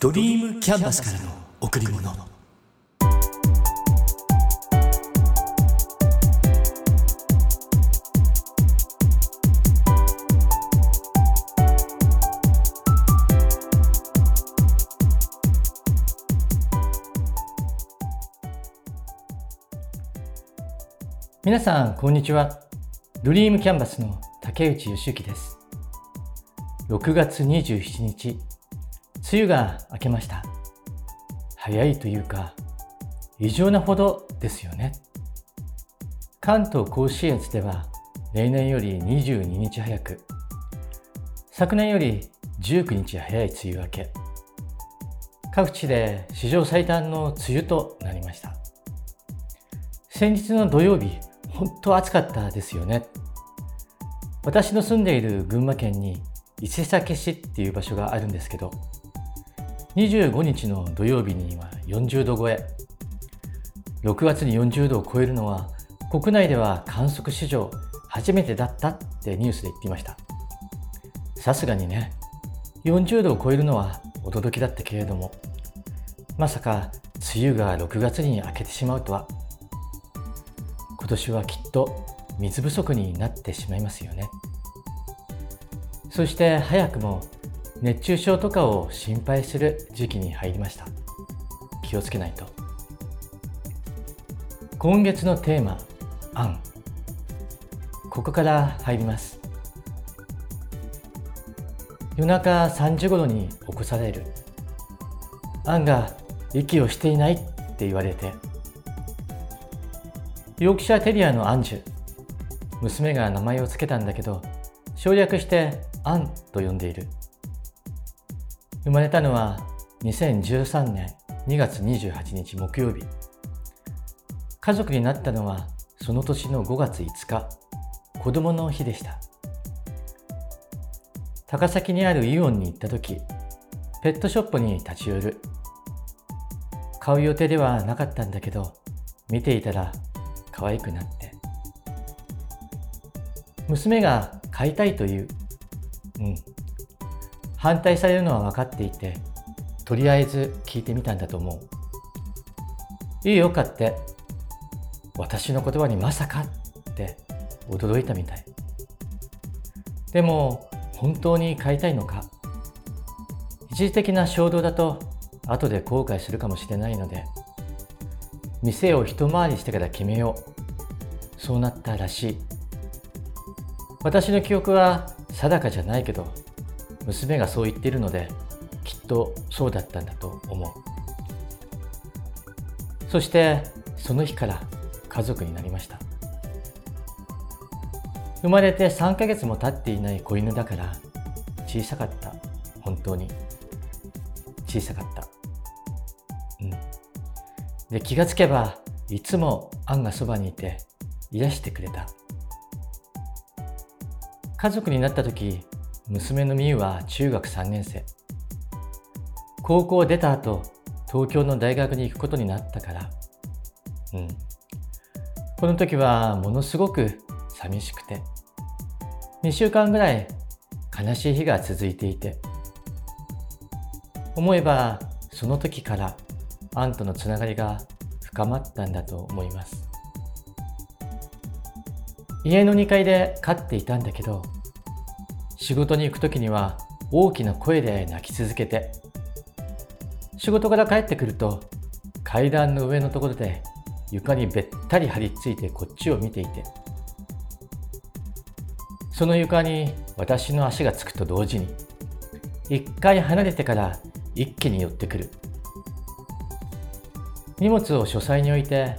ドリームキャンバスからの贈り物。皆さんこんにちは。ドリームキャンバスの竹内義之です。6月27日。梅雨が明けました。早いというか異常なほどですよね。関東甲信越では例年より22日早く昨年より19日早い梅雨明け。各地で史上最短の梅雨となりました。先日の土曜日本当暑かったですよね。私の住んでいる群馬県に伊勢崎市っていう場所があるんですけど25日の土曜日には40度超え。6月に40度を超えるのは国内では観測史上初めてだったってニュースで言っていました。さすがにね40度を超えるのは驚きだったけれどもまさか梅雨が6月に明けてしまうとは。今年はきっと水不足になってしまいますよね。そして早くも熱中症とかを心配する時期に入りました。気をつけないと。今月のテーマ「アン」ここから入ります。夜中3時頃に起こされる。アンが息をしていないって言われて。ヨークシャーテリアのアンジュ。娘が名前を付けたんだけど省略してアンと呼んでいる。生まれたのは2013年2月28日木曜日。家族になったのはその年の5月5日子供の日でした。高崎にあるイオンに行った時ペットショップに立ち寄る。買う予定ではなかったんだけど見ていたら可愛くなって。娘が買いたいという。うん。反対されるのは分かっていてとりあえず聞いてみたんだと思う。いいよ買って。私の言葉にまさかって驚いたみたい。でも本当に買いたいのか？一時的な衝動だと後で後悔するかもしれないので店を一回りしてから決めよう。そうなったらしい。私の記憶は定かじゃないけど娘がそう言っているのできっとそうだったんだと思う。そしてその日から家族になりました。生まれて3ヶ月も経っていない子犬だから小さかった。本当に。小さかった。うん。で気がつけばいつもアンがそばにいて癒してくれた。家族になった時娘のみゆは中学3年生。高校を出た後東京の大学に行くことになったから。うん。この時はものすごく寂しくて。2週間ぐらい悲しい日が続いていて。思えばその時からアンとのつながりが深まったんだと思います。家の2階で飼っていたんだけど仕事に行く時には大きな声で泣き続けて仕事から帰ってくると階段の上のところで床にべったり張り付いてこっちを見ていてその床に私の足がつくと同時に一回離れてから一気に寄ってくる。荷物を書斎に置いて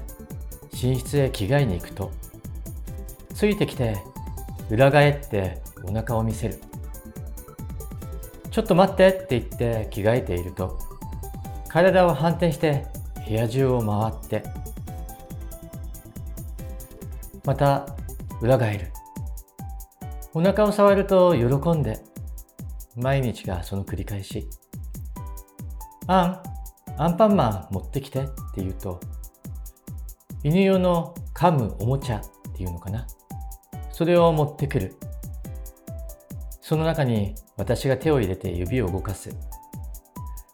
寝室へ着替えに行くとついてきて裏返ってお腹を見せるちょっと待ってって言って着替えていると体を反転して部屋中を回ってまた裏返る。お腹を触ると喜んで毎日がその繰り返しあんアンパンマン持ってきてって言うと犬用の噛むおもちゃっていうのかな。それを持ってくる。その中に私が手を入れて指を動かす。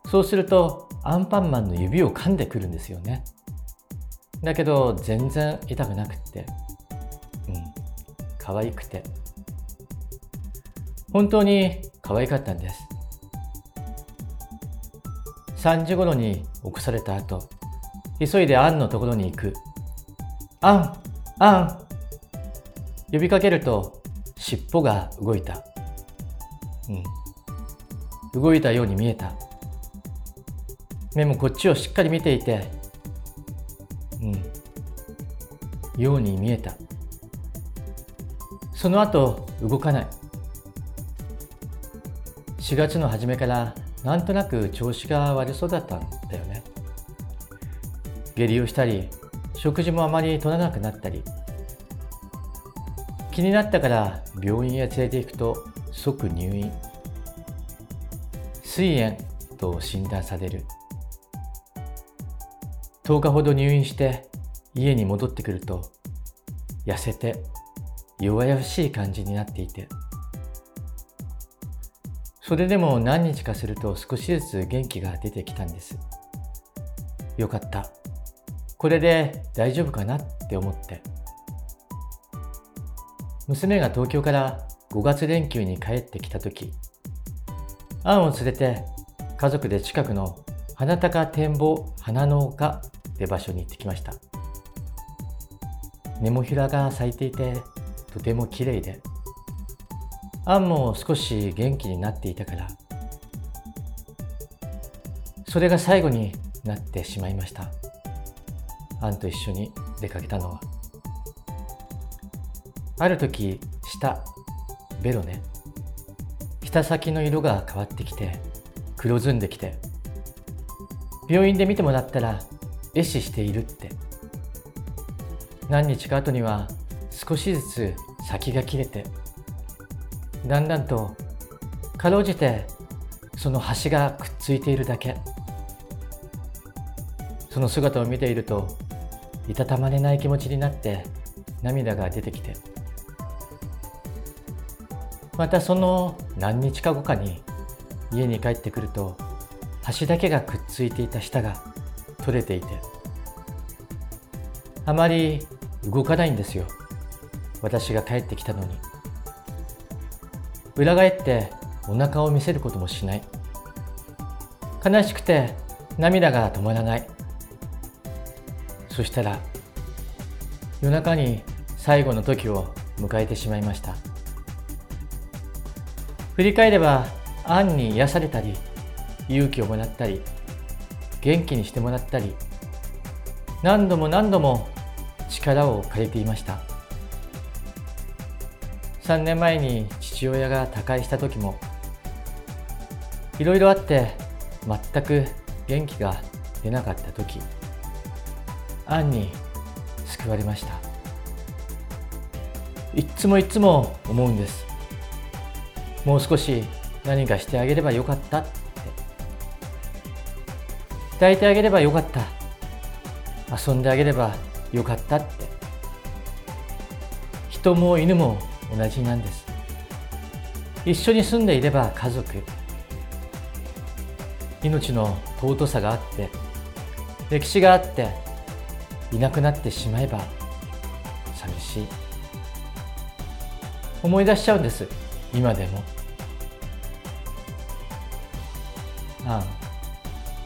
そうするとアンパンマンの指を噛んでくるんですよね。だけど全然痛くなくって。うん。可愛くて。本当に可愛かったんです。3時頃に起こされた後急いでアンのところに行く。アンアン。呼びかけると尻尾が動いた。うん。動いたように見えた。目もこっちをしっかり見ていてうん。ように見えた。その後動かない。4月の初めからなんとなく調子が悪そうだったんだよね。下痢をしたり食事もあまり取らなくなったり。気になったから病院へ連れて行くと即入院。膵炎と診断される。10日ほど入院して家に戻ってくると痩せて弱々しい感じになっていて。それでも何日かすると少しずつ元気が出てきたんです。よかった。これで大丈夫かなって思って。娘が東京から5月連休に帰ってきた時アンを連れて家族で近くの花高展望花農家って場所に行ってきました。ネモフィラが咲いていてとても綺麗でアンも少し元気になっていたからそれが最後になってしまいました。アンと一緒に出かけたのは。ある時舌ベロね。舌先の色が変わってきて黒ずんできて。病院で見てもらったら壊死しているって。何日か後には少しずつ先が切れて。だんだんとかろうじてその端がくっついているだけ。その姿を見ているといたたまれない気持ちになって涙が出てきて。またその何日か後かに家に帰ってくると端だけがくっついていた舌が取れていてあまり動かないんですよ。私が帰ってきたのに。裏返ってお腹を見せることもしない。悲しくて涙が止まらない。そしたら夜中に最後の時を迎えてしまいました。振り返ればアンに癒されたり勇気をもらったり元気にしてもらったり何度も何度も力を借りていました。3年前に父親が他界した時もいろいろあって全く元気が出なかった時アンに救われました。いっつもいっつも思うんです。もう少し何かしてあげればよかったって。抱いてあげればよかった。遊んであげればよかったって。人も犬も同じなんです。一緒に住んでいれば家族。命の尊さがあって歴史があっていなくなってしまえば寂しい。思い出しちゃうんです。今でも。ああ。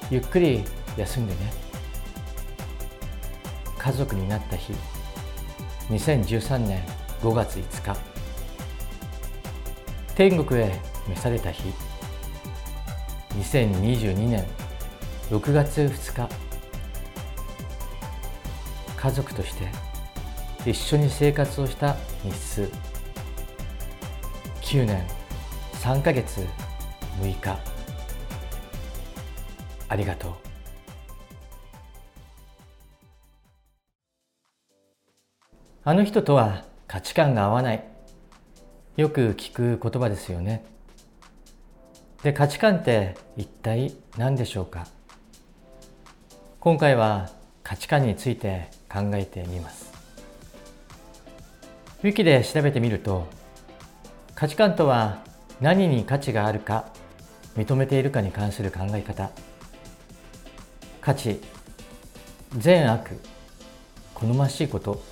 ゆっくり休んでね。家族になった日。2013年5月5日。天国へ召された日。2022年6月2日。家族として一緒に生活をした日数。9年3ヶ月6日。ありがとう。あの人とは価値観が合わない。よく聞く言葉ですよね。で価値観って一体何でしょうか？今回は価値観について考えてみます。ウィキで調べてみると価値観とは何に価値があるか認めているかに関する考え方。価値善悪好ましいこと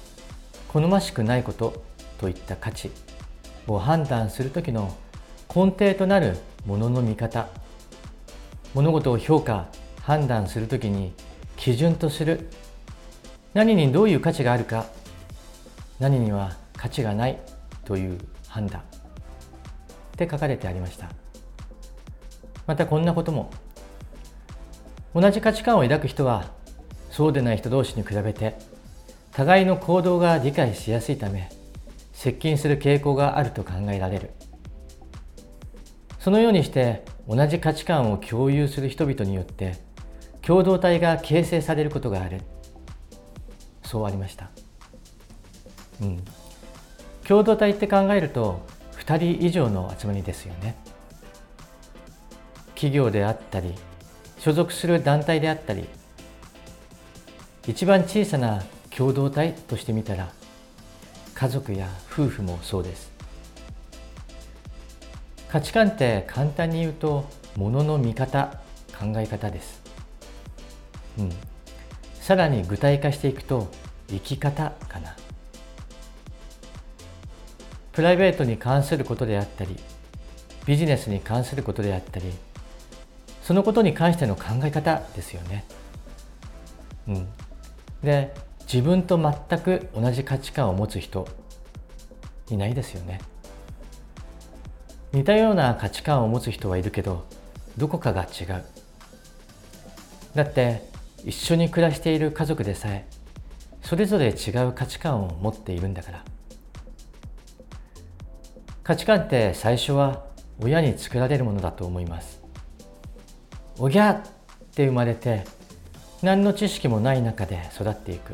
好ましくないことといった価値を判断する時の根底となるものの見方。物事を評価判断する時に基準とする。何にどういう価値があるか何には価値がないという判断。って書かれてありました。またこんなことも。同じ価値観を抱く人はそうでない人同士に比べて互いの行動が理解しやすいため接近する傾向があると考えられる。そのようにして同じ価値観を共有する人々によって共同体が形成されることがある。そうありました。うん。共同体って考えると2人以上の集まりですよね。企業であったり所属する団体であったり一番小さな共同体としてみたら家族や夫婦もそうです。価値観って簡単に言うとものの見方考え方です。うん。さらに具体化していくと生き方かな。プライベートに関することであったりビジネスに関することであったりそのことに関しての考え方ですよね。うん、で自分と全く同じ価値観を持つ人いないですよね。似たような価値観を持つ人はいるけどどこかが違う。だって一緒に暮らしている家族でさえそれぞれ違う価値観を持っているんだから。価値観って最初は親に作られるものだと思います。おぎゃって生まれて何の知識もない中で育っていく。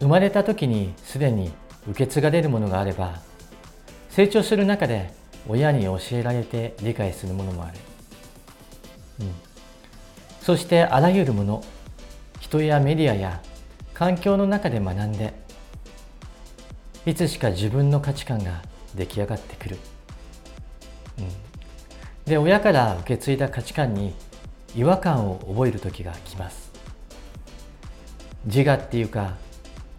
生まれた時にすでに受け継がれるものがあれば成長する中で親に教えられて理解するものもある、うん、そしてあらゆるもの人やメディアや環境の中で学んでいつしか自分の価値観が出来上がってくる、うん、で親から受け継いだ価値観に違和感を覚える時が来ます。自我っていうか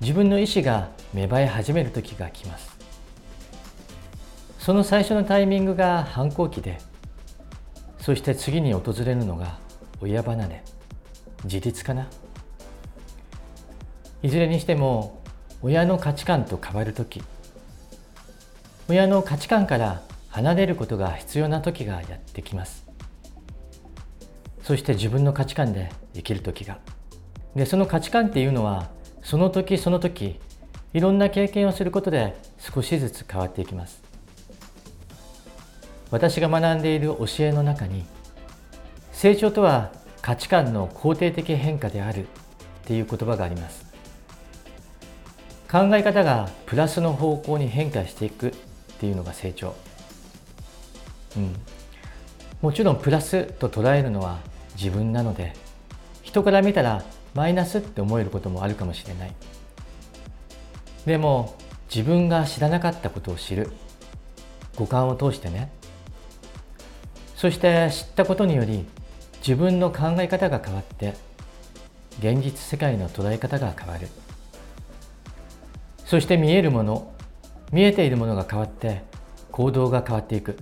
自分の意志が芽生え始める時が来ます。その最初のタイミングが反抗期でそして次に訪れるのが親離れ自立かな。いずれにしても親の価値観と変わる時。親の価値観から離れることが必要な時がやってきます。そして自分の価値観で生きる時が。でその価値観っていうのはその時その時いろんな経験をすることで少しずつ変わっていきます。私が学んでいる教えの中に成長とは価値観の肯定的変化であるっていう言葉があります。考え方がプラスの方向に変化していくっていうのが成長。うん、もちろんプラスと捉えるのは自分なので人から見たらマイナスって思えることもあるかもしれない。でも自分が知らなかったことを知る。五感を通してね。そして知ったことにより自分の考え方が変わって現実世界の捉え方が変わる。そして見えるもの見えているものが変わって行動が変わっていく。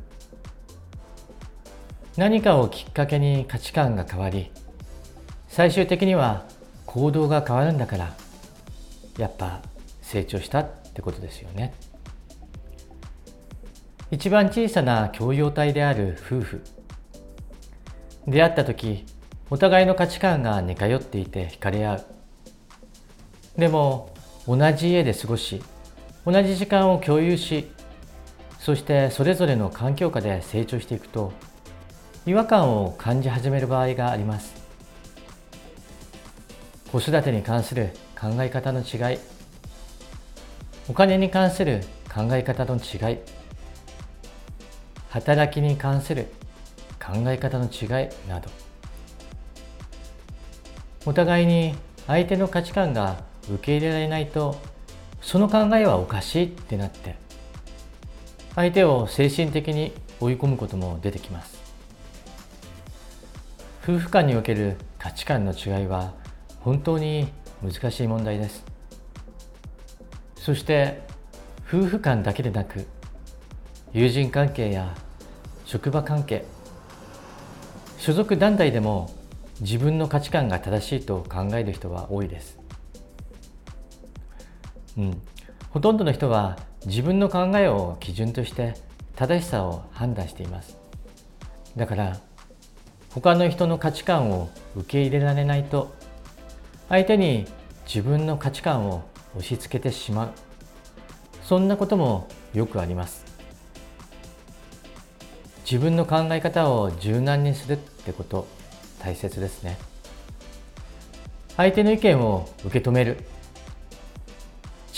何かをきっかけに価値観が変わり最終的には行動が変わるんだからやっぱ成長したってことですよね。一番小さな共用体である夫婦。出会った時お互いの価値観が似通っていて惹かれ合う。でも同じ家で過ごし同じ時間を共有しそしてそれぞれの環境下で成長していくと違和感を感じ始める場合があります。子育てに関する考え方の違いお金に関する考え方の違い働きに関する考え方の違いなどお互いに相手の価値観が受け入れられないとその考えはおかしいってなって相手を精神的に追い込むことも出てきます。夫婦間における価値観の違いは本当に難しい問題です。そして夫婦間だけでなく友人関係や職場関係所属団体でも自分の価値観が正しいと考える人は多いです、うん、ほとんどの人は自分の考えを基準として正しさを判断しています。だから他の人の価値観を受け入れられないと相手に自分の価値観を押し付けてしまう。そんなこともよくあります。自分の考え方を柔軟にするってこと大切ですね。相手の意見を受け止める。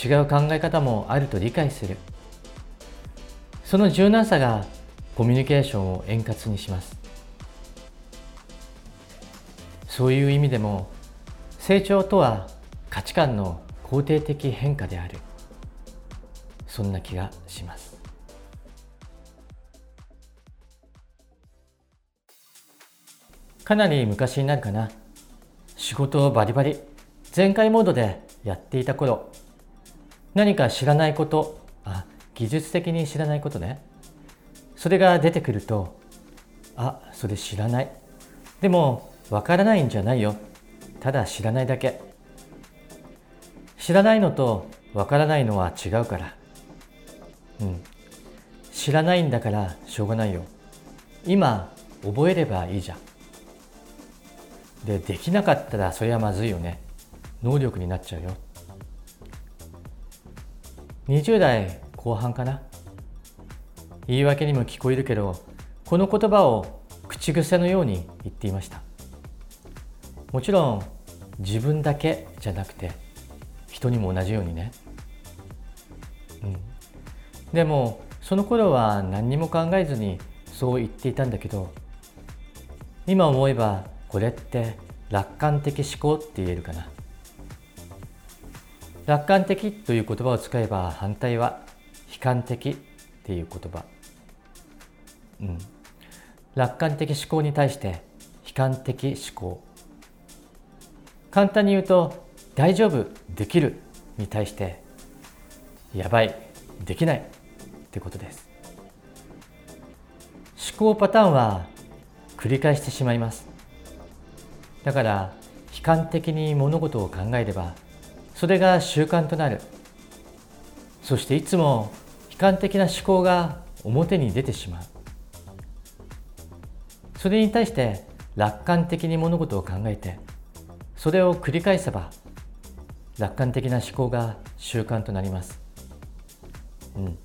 違う考え方もあると理解する。その柔軟さがコミュニケーションを円滑にします。そういう意味でも成長とは価値観の肯定的変化である。そんな気がします。かなり昔になるかな。仕事をバリバリ全開モードでやっていた頃。何か知らないこと。あ技術的に知らないことね。それが出てくるとあそれ知らない。でもわからないんじゃないよ。ただ知らないだけ。知らないのとわからないのは違うから。うん。知らないんだからしょうがないよ。今覚えればいいじゃん。でできなかったらそれはまずいよね。能力になっちゃうよ。20代後半かな。言い訳にも聞こえるけどこの言葉を口癖のように言っていました。もちろん自分だけじゃなくて人にも同じようにね、うん、でもその頃は何にも考えずにそう言っていたんだけど今思えばこれって楽観的思考って言えるかな。楽観的という言葉を使えば反対は悲観的っていう言葉うん。楽観的思考に対して悲観的思考。簡単に言うと大丈夫できるに対してやばいできないってことです。思考パターンは繰り返してしまいます。だから悲観的に物事を考えればそれが習慣となるそしていつも悲観的な思考が表に出てしまうそれに対して楽観的に物事を考えてそれを繰り返せば楽観的な思考が習慣となります。うん、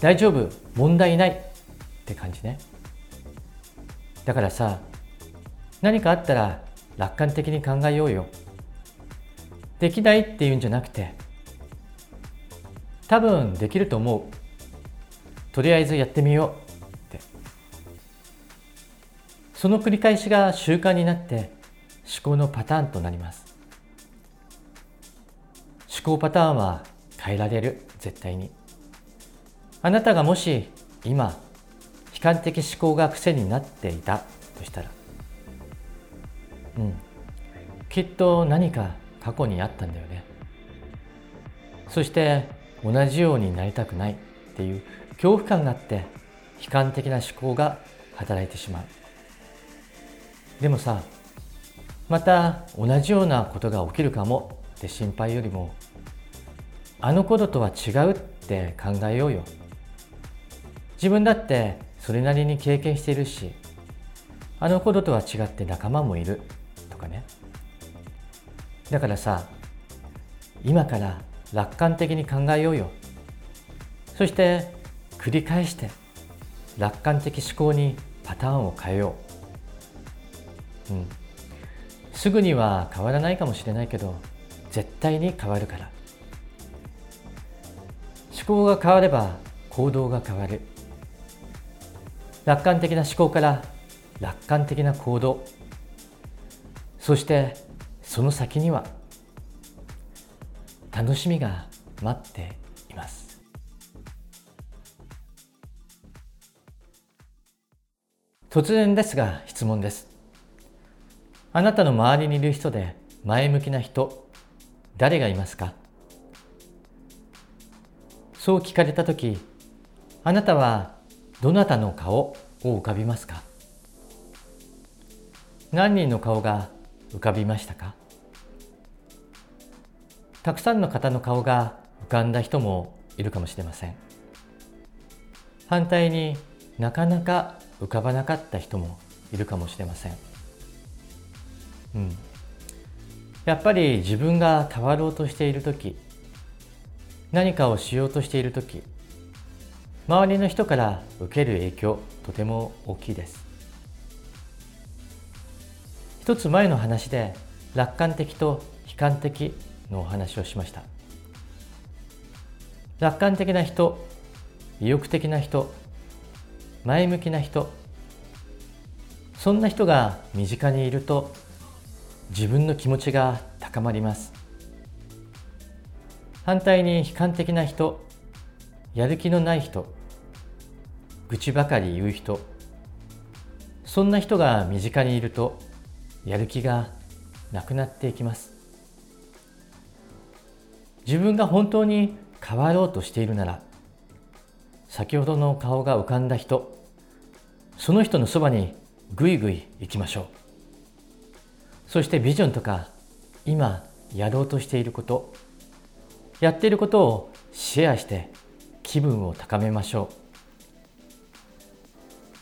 大丈夫？問題ないって感じね。だからさ何かあったら楽観的に考えようよ。できないっていうんじゃなくて多分できると思う。とりあえずやってみようって。その繰り返しが習慣になって思考のパターンとなります。思考パターンは変えられる。絶対に。あなたがもし今悲観的思考が癖になっていたとしたら。うん。きっと何か過去にあったんだよね。そして同じようになりたくないっていう恐怖感があって悲観的な思考が働いてしまう。でもさまた同じようなことが起きるかもって心配よりもあのことは違うって考えようよ。自分だってそれなりに経験しているしあのこととは違って仲間もいるとかね。だからさ今から楽観的に考えようよ。そして繰り返して楽観的思考にパターンを変えよう。うん。すぐには変わらないかもしれないけど絶対に変わるから。思考が変われば行動が変わる。楽観的な思考から楽観的な行動。そしてその先には楽しみが待っています。突然ですが質問です。あなたの周りにいる人で前向きな人誰がいますか？そう聞かれた時あなたはどなたの顔を浮かびますか？何人の顔が浮かびましたか？たくさんの方の顔が浮かんだ人もいるかもしれません。反対になかなか浮かばなかった人もいるかもしれません、うん、やっぱり自分が変わろうとしている時何かをしようとしている時周りの人から受ける影響とても大きいです。一つ前の話で楽観的と悲観的のお話をしました。楽観的な人意欲的な人前向きな人そんな人が身近にいると自分の気持ちが高まります。反対に悲観的な人やる気のない人愚痴ばかり言う人そんな人が身近にいるとやる気がなくなっていきます。自分が本当に変わろうとしているなら先ほどの顔が浮かんだ人その人のそばにぐいぐい行きましょう。そしてビジョンとか今やろうとしていることやっていることをシェアして気分を高めましょ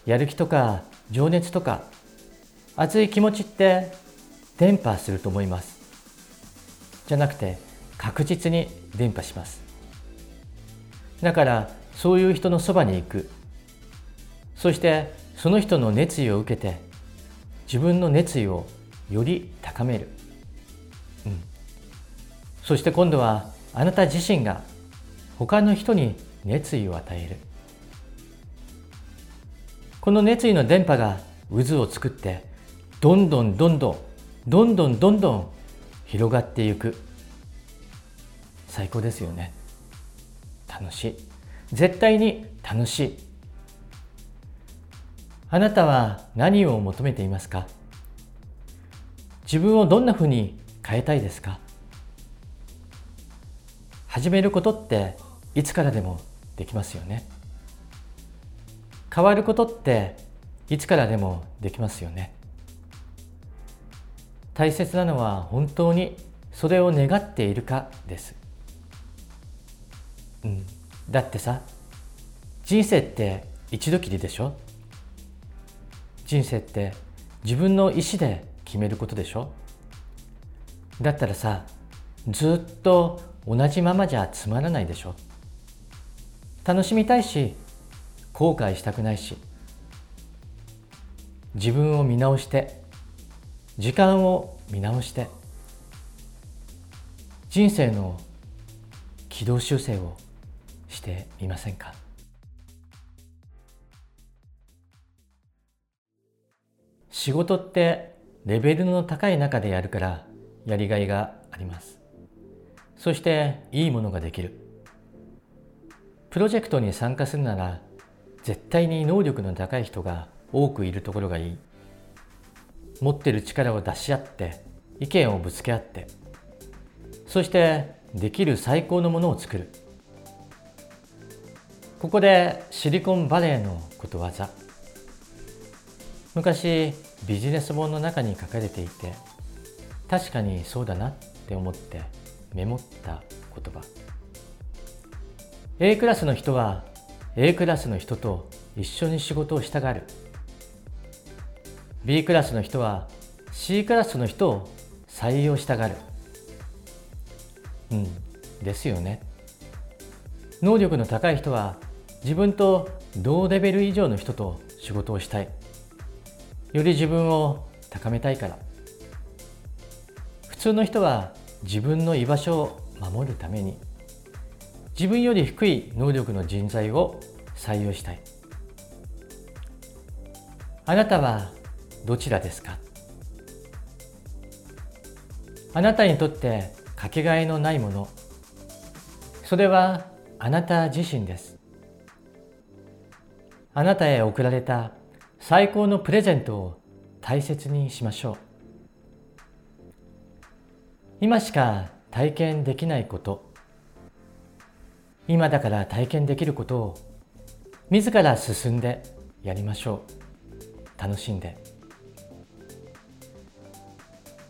う。やる気とか情熱とか熱い気持ちって伝播すると思います。じゃなくて確実に伝播します。だからそういう人のそばに行く。そしてその人の熱意を受けて自分の熱意をより高める、うん、そして今度はあなた自身が他の人に熱意を与える。この熱意の電波が渦を作ってどんどんどんどんどんどんどんどん広がっていく。最高ですよね。楽しい。絶対に楽しい。あなたは何を求めていますか？自分をどんなふうに変えたいですか？始めることっていつからでもできますよね。変わることっていつからでもできますよね。大切なのは本当にそれを願っているかです、うん、だってさ人生って一度きりでしょ？人生って自分の意思で決めることでしょ？だったらさずっと同じままじゃつまらないでしょ？楽しみたいし後悔したくないし自分を見直して時間を見直して人生の軌道修正をしてみませんか？仕事ってレベルの高い中でやるからやりがいがあります。そしていいものができる。プロジェクトに参加するなら絶対に能力の高い人が多くいるところがいい。持ってる力を出し合って意見をぶつけ合って。そしてできる最高のものを作る。ここでシリコンバレーのことわざ。昔ビジネス本の中に書かれていて確かにそうだなって思ってメモった言葉。A クラスの人は A クラスの人と一緒に仕事をしたがる。B クラスの人は C クラスの人を採用したがる。うんですよね。能力の高い人は自分と同レベル以上の人と仕事をしたい。より自分を高めたいから。普通の人は自分の居場所を守るために自分より低い能力の人材を採用したい。あなたはどちらですか？あなたにとってかけがえのないもの。それはあなた自身です。あなたへ贈られた最高のプレゼントを大切にしましょう。今しか体験できないこと。今だから体験できることを自ら進んでやりましょう。楽しんで。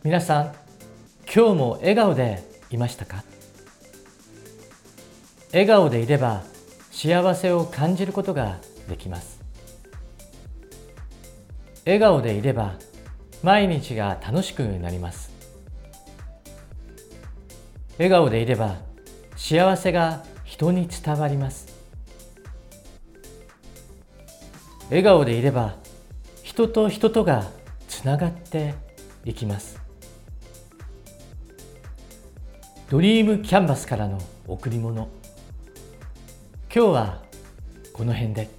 皆さん今日も笑顔でいましたか？笑顔でいれば幸せを感じることができます。笑顔でいれば毎日が楽しくなります。笑顔でいれば幸せが人に伝わります。笑顔でいれば人と人とがつながっていきます。ドリームキャンバスからの贈り物。今日はこの辺で。